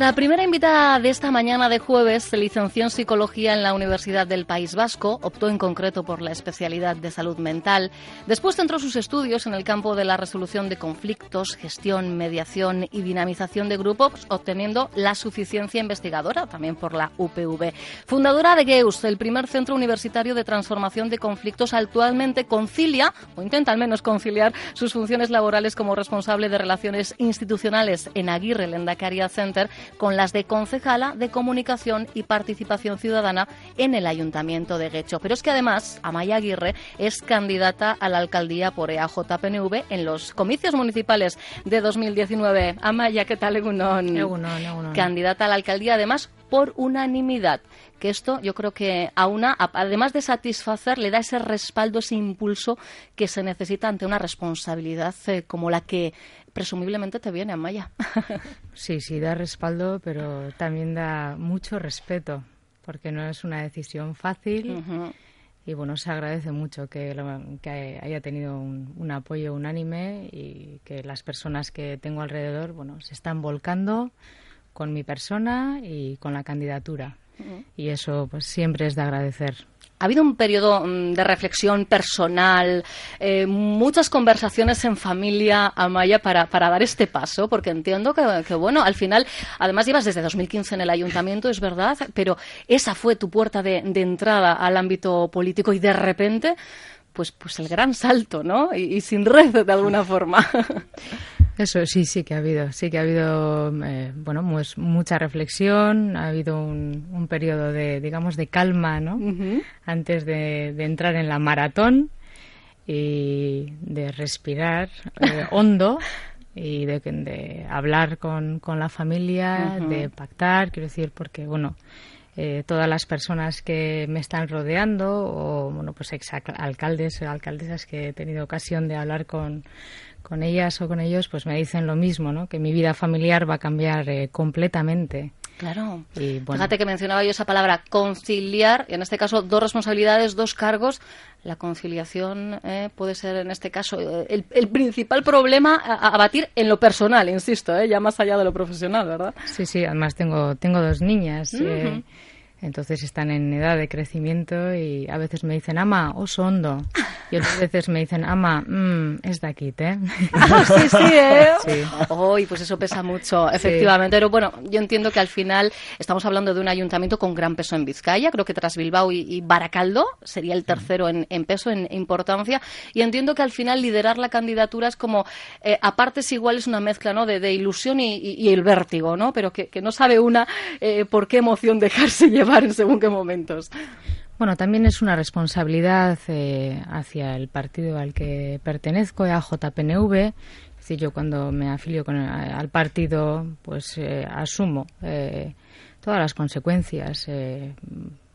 Nuestra primera invitada de esta mañana de jueves se licenció en Psicología en la Universidad del País Vasco, optó en concreto por la especialidad de salud mental. Después centró sus estudios en el campo de la resolución de conflictos, gestión, mediación y dinamización de grupos, obteniendo la suficiencia investigadora también por la UPV. Fundadora de GEUS, el primer centro universitario de transformación de conflictos, actualmente concilia, o intenta al menos conciliar, sus funciones laborales como responsable de relaciones institucionales en Aguirre Lendacaria Center con las de concejala de Comunicación y Participación Ciudadana en el Ayuntamiento de Guecho. Pero es que además Amaya Aguirre es candidata a la alcaldía por EAJPNV en los comicios municipales de 2019. Amaya, ¿qué tal, Egunon? Egunon, Egunon. Candidata a la alcaldía además por unanimidad que esto yo creo que a una, además de satisfacer, le da ese respaldo, ese impulso que se necesita ante una responsabilidad eh, como la que presumiblemente te viene, Amaya. sí, sí, da respaldo, pero también da mucho respeto, porque no es una decisión fácil. Y bueno, se agradece mucho que, que haya tenido un, un, apoyo unánime y que las personas que tengo alrededor, bueno, se están volcando con mi persona y con la candidatura. Y eso pues siempre es de agradecer. Ha habido un periodo mm, de reflexión personal, eh, muchas conversaciones en familia, Amaya, para, para dar este paso, porque entiendo que, bueno, al final, además llevas desde 2015 en el ayuntamiento, es verdad, pero esa fue tu puerta de entrada al ámbito político y de repente, pues, pues el gran salto, ¿no? Y, y sin red, de alguna forma. Eso sí, sí que ha habido, sí que ha habido, eh, bueno, pues mucha reflexión, ha habido un, un, periodo de, digamos, de calma, ¿no? Uh -huh. Antes de, de, entrar en la maratón y de respirar eh, hondo y de, de hablar con, con, la familia, uh -huh. de pactar, quiero decir, porque, bueno, eh, todas las personas que me están rodeando o, bueno, pues exalcaldes o alcaldesas que he tenido ocasión de hablar con con ellas o con ellos, pues me dicen lo mismo, ¿no? Que mi vida familiar va a cambiar eh, completamente. Claro. Y, bueno. Fíjate que mencionaba yo esa palabra conciliar, y en este caso dos responsabilidades, dos cargos. La conciliación eh, puede ser en este caso eh, el, el, principal problema a, a, batir en lo personal, insisto, eh, ya más allá de lo profesional, ¿verdad? Sí, sí, además tengo, tengo dos niñas. Uh -huh. Entonces están en edad de crecimiento y a veces me dicen, ama, oso hondo. Y otras veces me dicen, ama, mmm, es de aquí, ¿eh? sí, sí, ¿eh? Sí. Uy, pues eso pesa mucho, efectivamente. Sí. Pero bueno, yo entiendo que al final estamos hablando de un ayuntamiento con gran peso en Vizcaya. Creo que tras Bilbao y, y Baracaldo sería el tercero en, en, peso, en importancia. Y entiendo que al final liderar la candidatura es como, eh, a partes iguales, una mezcla, ¿no? De, de ilusión y, y, y, el vértigo, ¿no? Pero que, que no sabe una eh, por qué emoción dejarse llevar en según qué momentos. Bueno, también es una responsabilidad eh, hacia el partido al que pertenezco, a JPNV. Es decir, yo cuando me afilio con el, al partido, pues eh, asumo eh, todas las consecuencias. Eh,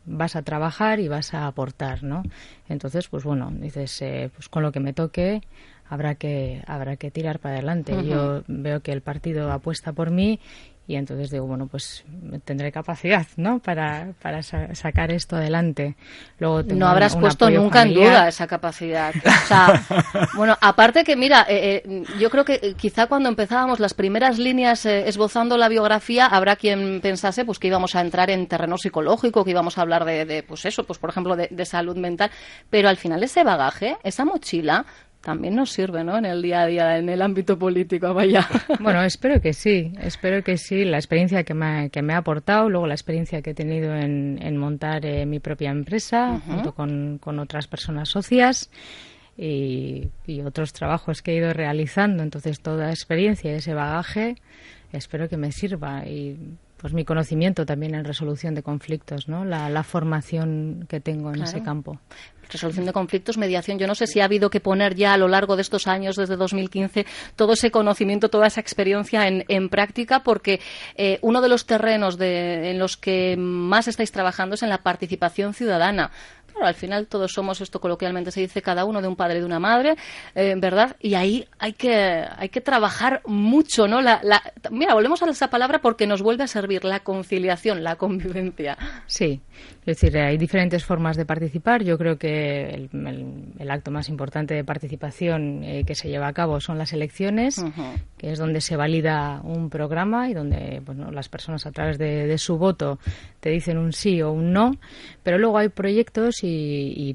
vas a trabajar y vas a aportar, ¿no? Entonces, pues bueno, dices, eh, pues con lo que me toque, habrá que habrá que tirar para adelante. Yo veo que el partido apuesta por mí y entonces digo, bueno, pues tendré capacidad, ¿no? Para, para sacar esto adelante. Luego no habrás puesto nunca en duda esa capacidad. O sea, bueno, aparte que, mira, eh, eh, yo creo que quizá cuando empezábamos las primeras líneas eh, esbozando la biografía, habrá quien pensase pues que íbamos a entrar en terreno psicológico, que íbamos a hablar de, de pues eso, pues por ejemplo, de, de salud mental. Pero al final ese bagaje, esa mochila, también nos sirve, ¿no? En el día a día, en el ámbito político, vaya. Bueno, espero que sí, espero que sí. La experiencia que me, que me ha aportado, luego la experiencia que he tenido en, en montar eh, mi propia empresa junto con, con, otras personas socias y, y, otros trabajos que he ido realizando. Entonces, toda experiencia y ese bagaje espero que me sirva y pues mi conocimiento también en resolución de conflictos, ¿no? La, la formación que tengo en ese campo resolución de conflictos, mediación. Yo no sé si ha habido que poner ya a lo largo de estos años, desde 2015, todo ese conocimiento, toda esa experiencia en, práctica, porque eh, uno de los terrenos de, en los que más estáis trabajando es en la participación ciudadana al final todos somos, esto coloquialmente se dice, cada uno de un padre y de una madre, eh, ¿verdad? Y ahí hay que, hay que trabajar mucho, ¿no? La, mira, volvemos a esa palabra porque nos vuelve a servir la conciliación, la convivencia. Sí, es decir, hay diferentes formas de participar. Yo creo que el, acto más importante de participación eh, que se lleva a cabo son las elecciones, que es donde se valida un programa y donde bueno, las personas a través de, de su voto te dicen un sí o un no. Pero luego hay proyectos y,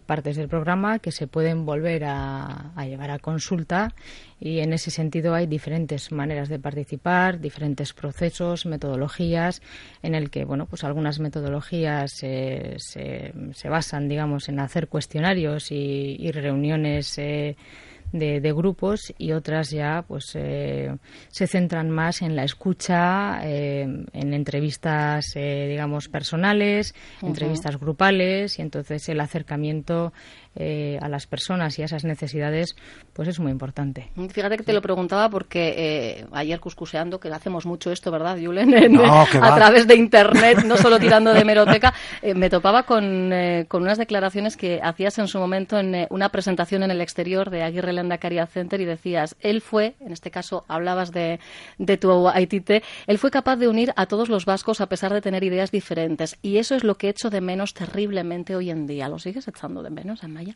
partes del programa que se pueden volver a, llevar a consulta. Y en ese sentido hay diferentes maneras de participar, diferentes procesos, metodologías, en el que bueno pues algunas metodologías se, se, basan digamos en hacer cuestionarios y, reuniones eh, de, grupos y otras ya pues eh, se centran más en la escucha, eh, en entrevistas eh, digamos personales, entrevistas grupales y entonces el acercamiento eh, a las personas y a esas necesidades, pues es muy importante. Fíjate que te lo preguntaba porque eh, ayer cuscuseando, que hacemos mucho esto, ¿verdad, Julen? a través de Internet, no solo tirando de meroteca, eh, me topaba con, con unas declaraciones que hacías en su momento en una presentación en el exterior de Aguirre Lenda Caria Center y decías, él fue, en este caso hablabas de, de tu ITT, él fue capaz de unir a todos los vascos a pesar de tener ideas diferentes y eso es lo que he hecho de menos terriblemente hoy en día. ¿Lo sigues echando de menos, Amaya?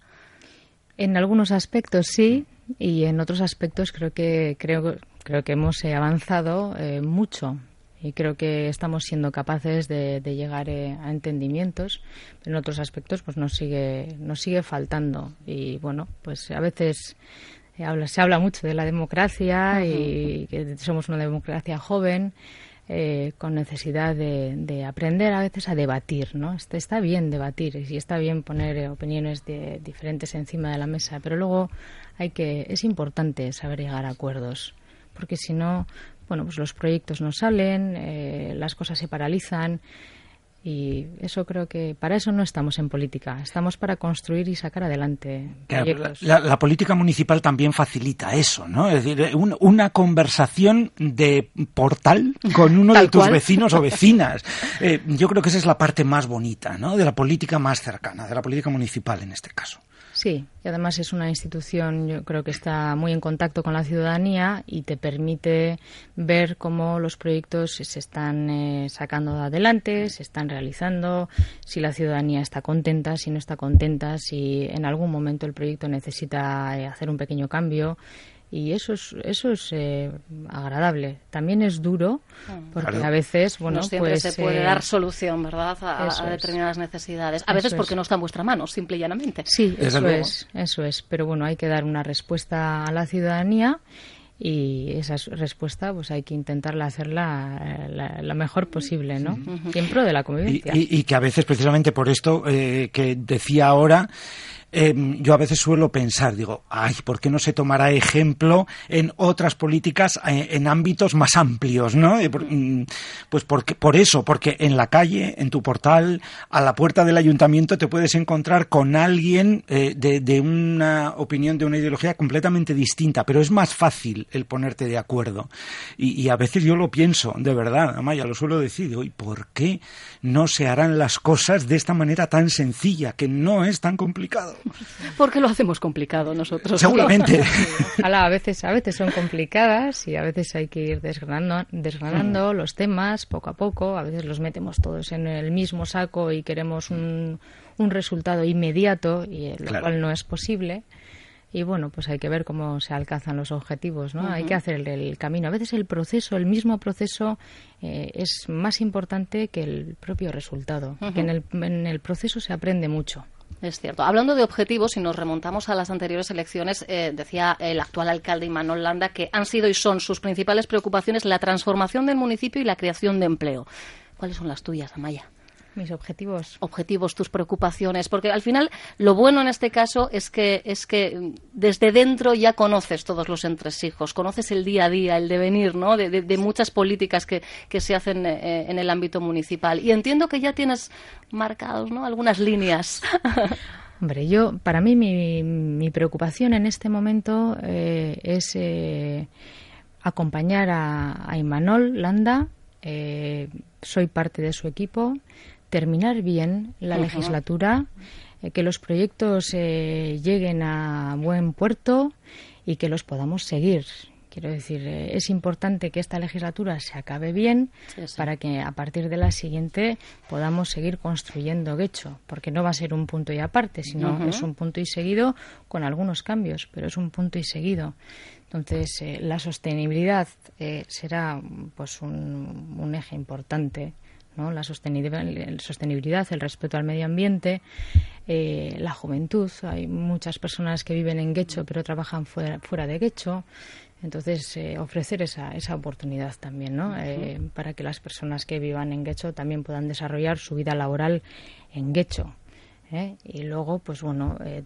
En algunos aspectos sí y en otros aspectos creo que creo creo que hemos eh, avanzado eh, mucho y creo que estamos siendo capaces de, llegar eh, a entendimientos pero en otros aspectos pues nos sigue nos sigue faltando y bueno pues a veces habla, se habla mucho de la democracia y que somos una democracia joven eh, con necesidad de, aprender a veces a debatir, ¿no? Está, está bien debatir y está bien poner eh, opiniones de, diferentes encima de la mesa, pero luego hay que es importante saber llegar a acuerdos, porque si no, bueno, pues los proyectos no salen, eh, las cosas se paralizan y eso creo que para eso no estamos en política, estamos para construir y sacar adelante proyectos. La, política municipal también facilita eso, ¿no? Es decir, una conversación de portal con uno de tus vecinos o vecinas. Eh, yo creo que esa es la parte más bonita, ¿no? De la política más cercana, de la política municipal en este caso. Sí, y además es una institución, yo creo que está muy en contacto con la ciudadanía y te permite ver cómo los proyectos se están eh, sacando adelante, se están realizando, si la ciudadanía está contenta, si no está contenta, si en algún momento el proyecto necesita eh, hacer un pequeño cambio y eso es eso es eh, agradable. También es duro mm. porque a veces bueno no siempre pues, se puede dar solución verdad a, determinadas necesidades. A veces porque no está en vuestra mano simple y llanamente. Sí eso es eso es. Pero bueno hay que dar una respuesta a la ciudadanía y esa respuesta pues hay que intentarla hacerla la, mejor posible, ¿no? Siempre de la convivencia. Y, que a veces precisamente por esto eh, que decía ahora Em, yo a veces suelo pensar, digo, ay, ¿por qué no se tomará ejemplo en otras políticas eh, en ámbitos más amplios, ¿no? Mm, pues porque, por eso, porque en la calle, en tu portal, a la puerta del ayuntamiento te puedes encontrar con alguien eh, de, una opinión, de una ideología completamente distinta, pero es más fácil el ponerte de acuerdo. Y, a veces yo lo pienso, de verdad, Amaya, lo suelo decir, digo, ¿y por qué no se harán las cosas de esta manera tan sencilla, que no es tan complicado? Porque lo hacemos complicado nosotros. Seguramente. a veces, a veces son complicadas y a veces hay que ir desgranando, desgranando mm. los temas poco a poco. A veces los metemos todos en el mismo saco y queremos un, un resultado inmediato, y lo cual no es posible y bueno, pues hay que ver cómo se alcanzan los objetivos, ¿no? Hay que hacer el, camino. A veces el proceso, el mismo proceso, eh, es más importante que el propio resultado, que en el, en el proceso se aprende mucho. Es cierto. Hablando de objetivos, si nos remontamos a las anteriores elecciones, eh, decía el actual alcalde Imanol Landa que han sido y son sus principales preocupaciones la transformación del municipio y la creación de empleo. ¿Cuáles son las tuyas, Amaya? Mis objetivos. Objetivos, tus preocupaciones, porque al final lo bueno en este caso es que es que desde dentro ya conoces todos los entresijos, conoces el día a día, el devenir, ¿no? De, muchas políticas que, que se hacen eh, en el ámbito municipal. Y entiendo que ya tienes marcados, ¿no? Algunas líneas. Hombre, yo, para mí, mi, mi preocupación en este momento eh, es eh, acompañar a, a Imanol Landa. soy parte de su equipo terminar bien la legislatura, eh, que los proyectos eh, lleguen a buen puerto y que los podamos seguir. Quiero decir, eh, es importante que esta legislatura se acabe bien para que a partir de la siguiente podamos seguir construyendo Guecho, porque no va a ser un punto y aparte, sino es un punto y seguido con algunos cambios, pero es un punto y seguido. Entonces, la sostenibilidad será pues un, un eje importante la sostenibilidad, el respeto al medio ambiente, eh, la juventud. Hay muchas personas que viven en Guecho pero trabajan fuera, fuera de Guecho. Entonces, eh, ofrecer esa, esa oportunidad también, ¿no? Eh, para que las personas que vivan en Guecho también puedan desarrollar su vida laboral en Guecho. ¿Eh? Y luego, pues bueno, eh,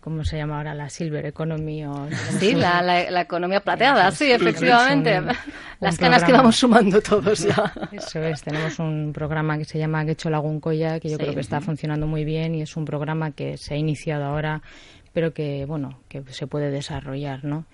¿cómo se llama ahora? La Silver Economy. O, sí, la, la, economía plateada, sí, efectivamente. Las canas que vamos sumando todos ya. Eso es, tenemos un programa que se llama Quecho Laguncoya, que yo creo que está funcionando muy bien y es un programa que se ha iniciado ahora pero que bueno que se puede desarrollar no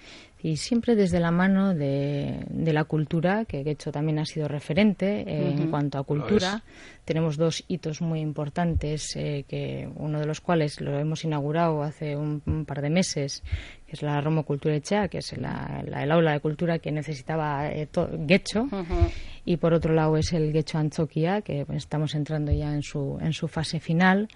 y siempre desde la mano de, la cultura, que de hecho también ha sido referente eh, en cuanto a cultura. Tenemos dos hitos muy importantes, eh, que uno de los cuales lo hemos inaugurado hace un, par de meses, que es la Romo Cultura Echea, que es la, el aula de cultura que necesitaba eh, Guecho, y por otro lado es el Guecho Anchoquia, que estamos entrando ya en su, en su fase final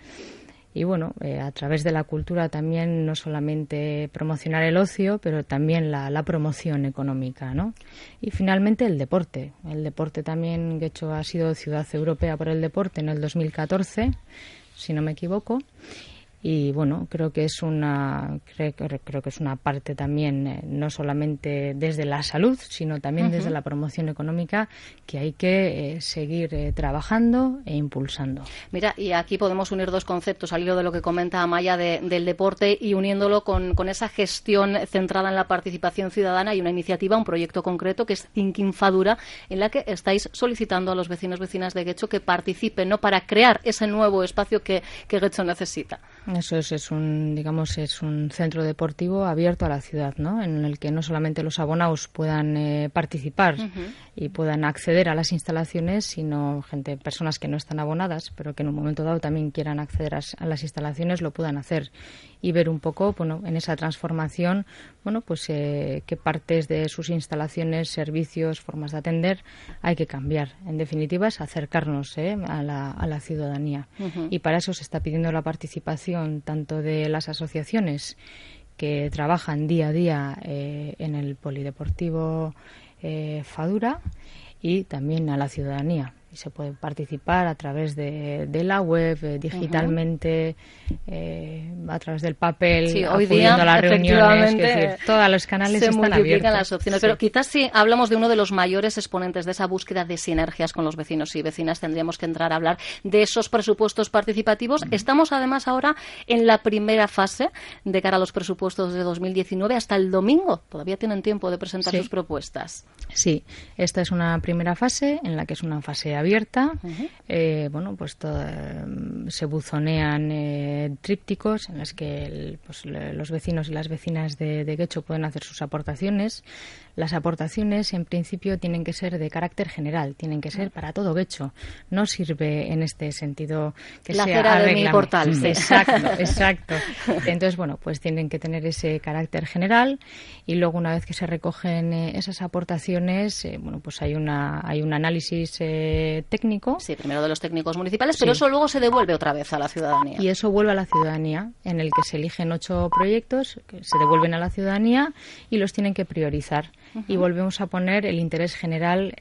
y bueno, eh, a través de la cultura también no solamente promocionar el ocio, pero también la, la, promoción económica, ¿no? Y finalmente el deporte. El deporte también, de hecho, ha sido ciudad europea por el deporte en el 2014, si no me equivoco y bueno creo que es una creo, creo que es una parte también eh, no solamente desde la salud sino también desde la promoción económica que hay que eh, seguir eh, trabajando e impulsando. Mira y aquí podemos unir dos conceptos al hilo de lo que comenta Amaya del deporte y uniéndolo con, con, esa gestión centrada en la participación ciudadana y una iniciativa un proyecto concreto que es Thinking Fadura en la que estáis solicitando a los vecinos vecinas de Guecho que participen no para crear ese nuevo espacio que, que Guecho necesita eso es, es un, digamos, es un centro deportivo abierto a la ciudad, ¿no? En el que no solamente los abonados puedan eh, participar y puedan acceder a las instalaciones, sino gente, personas que no están abonadas, pero que en un momento dado también quieran acceder a, las instalaciones, lo puedan hacer y ver un poco, bueno, en esa transformación, bueno, pues eh, qué partes de sus instalaciones, servicios, formas de atender hay que cambiar. En definitiva, es acercarnos eh, a, la, a, la, ciudadanía. Y para eso se está pidiendo la participación tanto de las asociaciones que trabajan día a día eh, en el polideportivo Fadura y también a la ciudadanía y se puede participar a través de, de la web, eh, digitalmente, eh, a través del papel, sí, hoy día, a las reuniones, decir, todos los canales se están abiertos. las opciones. Pero quizás si hablamos de uno de los mayores exponentes de esa búsqueda de sinergias con los vecinos y vecinas, tendríamos que entrar a hablar de esos presupuestos participativos. Estamos además ahora en la primera fase de cara a los presupuestos de 2019 hasta el domingo. Todavía tienen tiempo de presentar sus propuestas. Sí, esta es una primera fase en la que es una fase abierta. Eh, bueno, pues se buzonean trípticos en los que pues, los vecinos y las vecinas de, de Guecho pueden hacer sus aportaciones. Las aportaciones, en principio, tienen que ser de carácter general, tienen que ser para todo Guecho. No sirve en este sentido que la sea de mi portal. Exacto, exacto. Entonces, bueno, pues tienen que tener ese carácter general y luego una vez que se recogen eh, esas aportaciones, eh, bueno, pues hay una hay un análisis eh, técnico. Sí, primero de los técnicos municipales, pero eso luego se devuelve otra vez a la ciudadanía. Y eso vuelve a la ciudadanía, en el que se eligen ocho proyectos que se devuelven a la ciudadanía y los tienen que priorizar. Y volvemos a poner el interés general,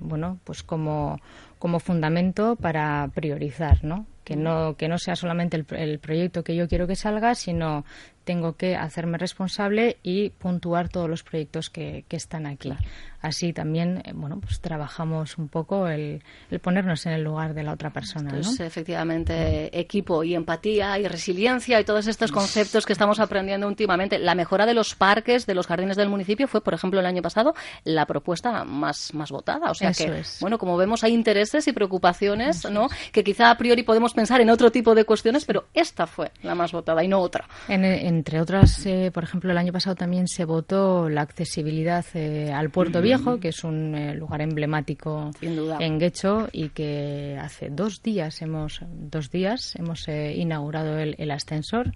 bueno, pues como como fundamento para priorizar, ¿no? Que no, que no sea solamente el, el, proyecto que yo quiero que salga, sino tengo que hacerme responsable y puntuar todos los proyectos que, que están aquí así también eh, bueno pues trabajamos un poco el, ponernos en el lugar de la otra persona ¿no? efectivamente equipo y empatía y resiliencia y todos estos conceptos que estamos aprendiendo últimamente. La mejora de los parques de los jardines del municipio fue por ejemplo el año pasado la propuesta más más votada. O sea que bueno como vemos hay intereses y preocupaciones no que quizá a priori podemos pensar en otro tipo de cuestiones pero esta fue la más votada y no otra. Entre otras eh, por ejemplo el año pasado también se votó la accesibilidad eh, al puerto que es un eh, lugar emblemático en Guecho y que hace dos días hemos dos días hemos eh, inaugurado el, ascensor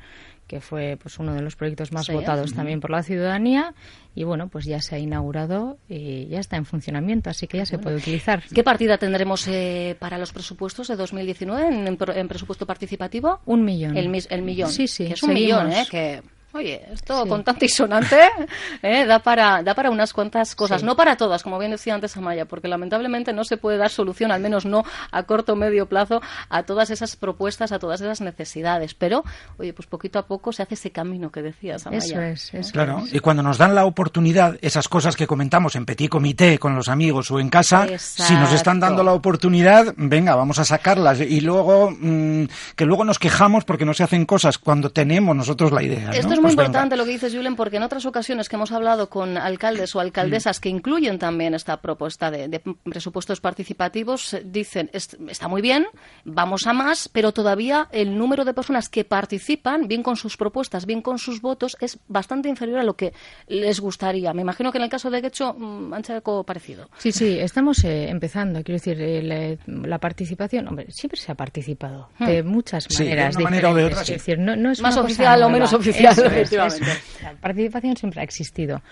que fue pues uno de los proyectos más votados también por la ciudadanía. Y bueno pues ya se ha inaugurado y ya está en funcionamiento así que ya se puede utilizar. Qué partida tendremos eh, para los presupuestos de 2019 en, presupuesto participativo un millón. El, el millón sí sí que es un millón ¿eh? que Oye, esto con tanto y sonante ¿eh? da, para, da para unas cuantas cosas. No para todas, como bien decía antes Amaya, porque lamentablemente no se puede dar solución, al menos no a corto o medio plazo, a todas esas propuestas, a todas esas necesidades. Pero, oye, pues poquito a poco se hace ese camino que decías, Amaya. Eso es. claro, y cuando nos dan la oportunidad, esas cosas que comentamos en petit comité con los amigos o en casa, si nos están dando la oportunidad, venga, vamos a sacarlas. Y luego, mm, que luego nos quejamos porque no se hacen cosas cuando tenemos nosotros la idea. ¿no? Muy pues importante lo que dices, Julen, porque en otras ocasiones que hemos hablado con alcaldes o alcaldesas que incluyen también esta propuesta de, presupuestos participativos, dicen, está muy bien, vamos a más, pero todavía el número de personas que participan, bien con sus propuestas, bien con sus votos, es bastante inferior a lo que les gustaría. Me imagino que en el caso de Guecho mm, han hecho algo parecido. Sí, sí, estamos eh, empezando. Quiero decir, eh, la, participación, hombre, siempre se ha participado hmm. de muchas maneras. de una de otra, Es decir, no, es más oficial o menos oficial. La participación siempre ha existido,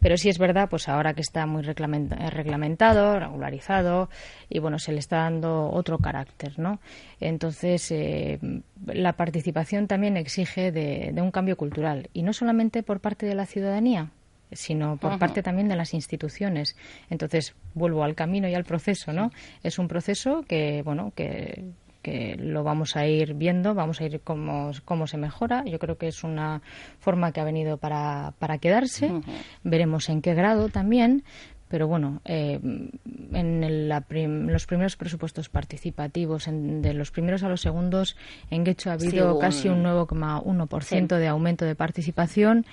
pero sí es verdad, pues ahora que está muy reglamentado, regularizado, y bueno, se le está dando otro carácter, ¿no? Entonces, eh, la participación también exige de, un cambio cultural, y no solamente por parte de la ciudadanía, sino por parte también de las instituciones. Entonces, vuelvo al camino y al proceso, ¿no? Es un proceso que, bueno, que que lo vamos a ir viendo, vamos a ir cómo, cómo se mejora. Yo creo que es una forma que ha venido para, para quedarse. Veremos en qué grado también. Pero bueno, eh, en los primeros presupuestos participativos, de los primeros a los segundos, en Guecho ha habido casi un 9,1% de aumento de participación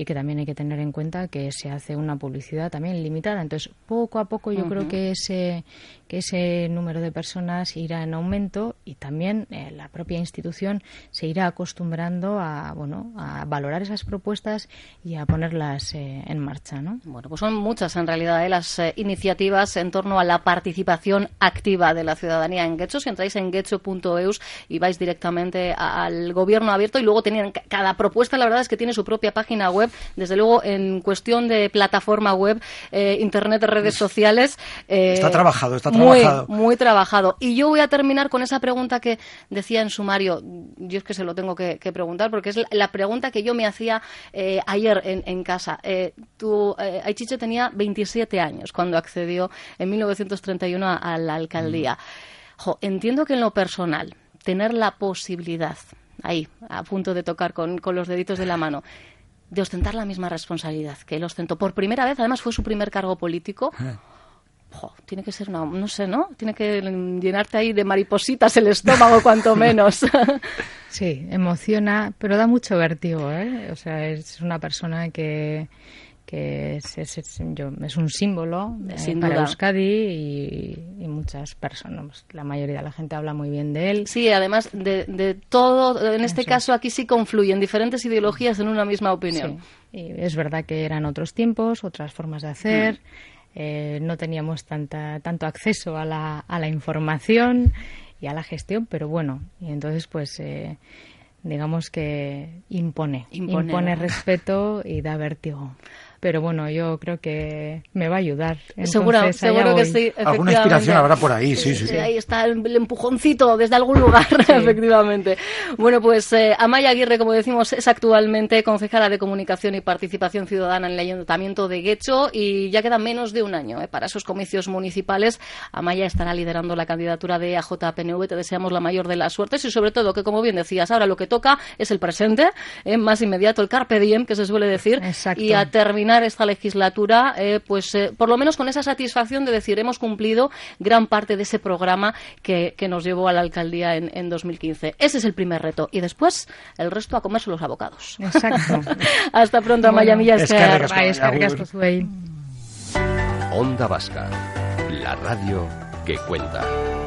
y que también hay que tener en cuenta que se hace una publicidad también limitada. Entonces, poco a poco yo creo que ese, que ese número de personas irá en aumento y también eh, la propia institución se irá acostumbrando a, bueno, a valorar esas propuestas y a ponerlas eh, en marcha. ¿no? Bueno, pues son muchas en realidad eh, las iniciativas en torno a la participación activa de la ciudadanía en Getxo. Si entráis en getxo.eus y vais directamente al gobierno abierto y luego tienen cada propuesta, la verdad es que tiene su propia página web desde luego, en cuestión de plataforma web, eh, internet, redes sociales. Eh, está trabajado, está trabajado. Muy, muy trabajado. Y yo voy a terminar con esa pregunta que decía en sumario. Yo es que se lo tengo que, preguntar porque es la, pregunta que yo me hacía eh, ayer en, casa. tú, Aichiche tenía 27 años cuando accedió en 1931 a, la alcaldía. Mm. entiendo que en lo personal, tener la posibilidad ahí, a punto de tocar con, con, los deditos de la mano, de ostentar la misma responsabilidad que él ostentó por primera vez, además fue su primer cargo político. Eh. tiene que ser una, no sé, ¿no? Tiene que llenarte ahí de maripositas el estómago, cuanto menos. Sí, emociona, pero da mucho vértigo, ¿eh? O sea, es una persona que, que es, es, un símbolo eh, para Euskadi y, muchas personas. La mayoría de la gente habla muy bien de él. Sí, además de, todo, en este caso aquí sí confluyen diferentes ideologías en una misma opinión. Y es verdad que eran otros tiempos, otras formas de hacer. Mm. Eh, no teníamos tanta, tanto acceso a la, a la información y a la gestión, pero bueno, y entonces pues eh, digamos que impone, impone, respeto y da vértigo pero bueno, yo creo que me va a ayudar. seguro, seguro que sí. Alguna inspiración habrá por ahí, sí, sí. Ahí está el, empujoncito desde algún lugar, efectivamente. Bueno, pues eh, Amaya Aguirre, como decimos, es actualmente concejala de Comunicación y Participación Ciudadana en el Ayuntamiento de Guecho y ya queda menos de un año eh, para esos comicios municipales. Amaya estará liderando la candidatura de AJPNV. Te deseamos la mayor de las suertes y sobre todo que, como bien decías, ahora lo que toca es el presente, eh, más inmediato, el carpe diem, que se suele decir, y a terminar esta legislatura, eh, pues eh, por lo menos con esa satisfacción de decir hemos cumplido gran parte de ese programa que, nos llevó a la alcaldía en, en, 2015. Ese es el primer reto. Y después el resto a comerse los abocados. Exacto. Hasta pronto, a Maya Onda Vasca, la radio que cuenta.